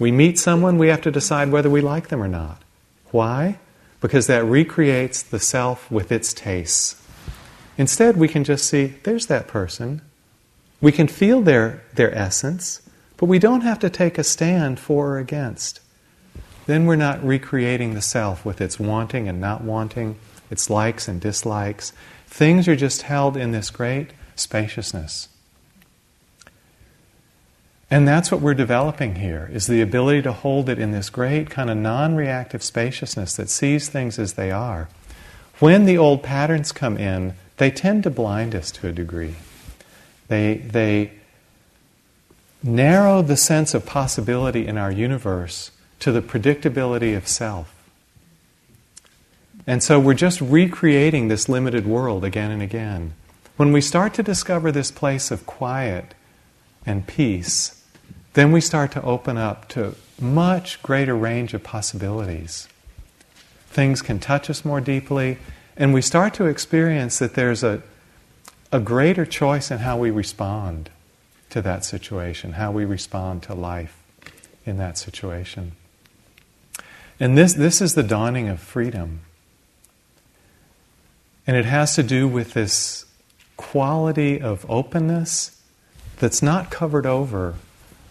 We meet someone, we have to decide whether we like them or not. Why? Because that recreates the self with its tastes. Instead, we can just see, there's that person. We can feel their, their essence. But we don't have to take a stand for or against. Then we're not recreating the self with its wanting and not wanting, its likes and dislikes. Things are just held in this great spaciousness. And that's what we're developing here is the ability to hold it in this great kind of non-reactive spaciousness that sees things as they are. When the old patterns come in, they tend to blind us to a degree. They, they narrow the sense of possibility in our universe to the predictability of self. And so we're just recreating this limited world again and again. When we start to discover this place of quiet and peace, then we start to open up to much greater range of possibilities. Things can touch us more deeply, and we start to experience that there's a, a greater choice in how we respond to that situation, how we respond to life in that situation. And this, this is the dawning of freedom. And it has to do with this quality of openness that's not covered over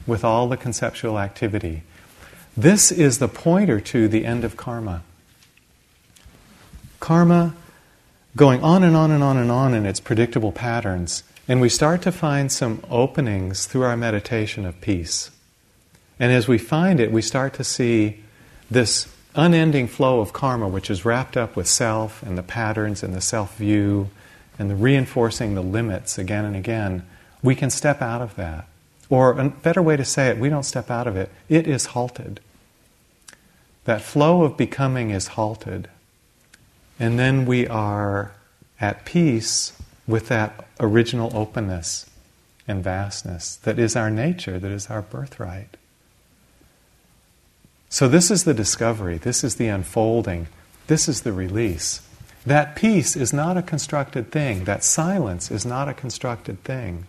with all the conceptual activity. This is the pointer to the end of karma. Karma going on and on and on and on in its predictable patterns and we start to find some openings through our meditation of peace. And as we find it, we start to see this unending flow of karma, which is wrapped up with self and the patterns and the self view and the reinforcing the limits again and again. We can step out of that. Or a better way to say it, we don't step out of it, it is halted. That flow of becoming is halted. And then we are at peace with that original openness and vastness that is our nature, that is our birthright. So, this is the discovery, this is the unfolding, this is the release. That peace is not a constructed thing, that silence is not a constructed thing.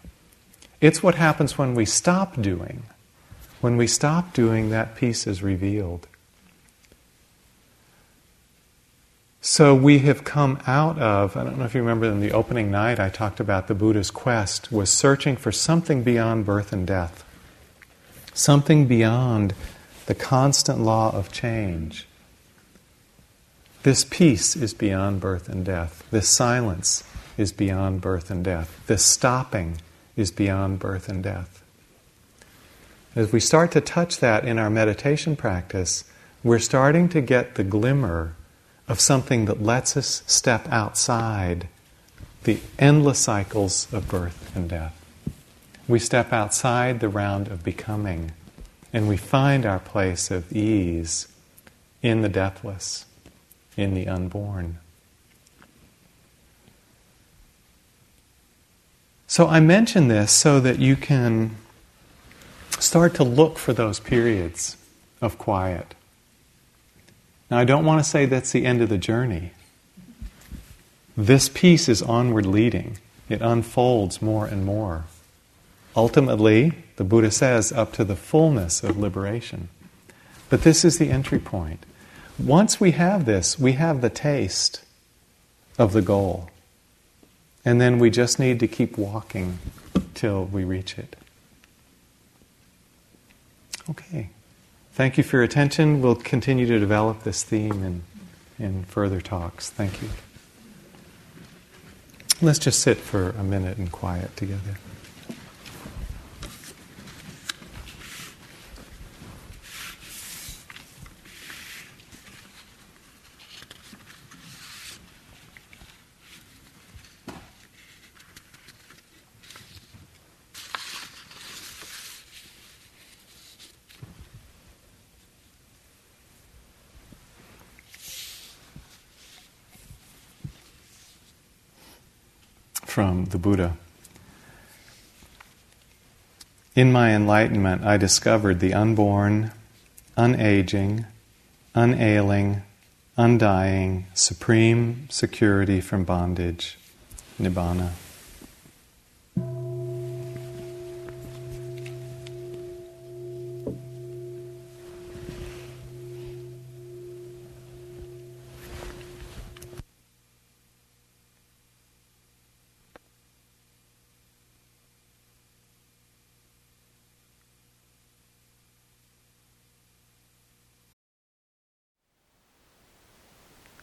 It's what happens when we stop doing. When we stop doing, that peace is revealed. So we have come out of, I don't know if you remember in the opening night, I talked about the Buddha's quest was searching for something beyond birth and death, something beyond the constant law of change. This peace is beyond birth and death. This silence is beyond birth and death. This stopping is beyond birth and death. As we start to touch that in our meditation practice, we're starting to get the glimmer of something that lets us step outside the endless cycles of birth and death. We step outside the round of becoming and we find our place of ease in the deathless, in the unborn. So I mention this so that you can start to look for those periods of quiet. Now, I don't want to say that's the end of the journey. This peace is onward leading, it unfolds more and more. Ultimately, the Buddha says, up to the fullness of liberation. But this is the entry point. Once we have this, we have the taste of the goal. And then we just need to keep walking till we reach it. Okay. Thank you for your attention. We'll continue to develop this theme in, in further talks. Thank you. Let's just sit for a minute in quiet together. From the Buddha. In my enlightenment, I discovered the unborn, unaging, unailing, undying, supreme security from bondage, nibbana.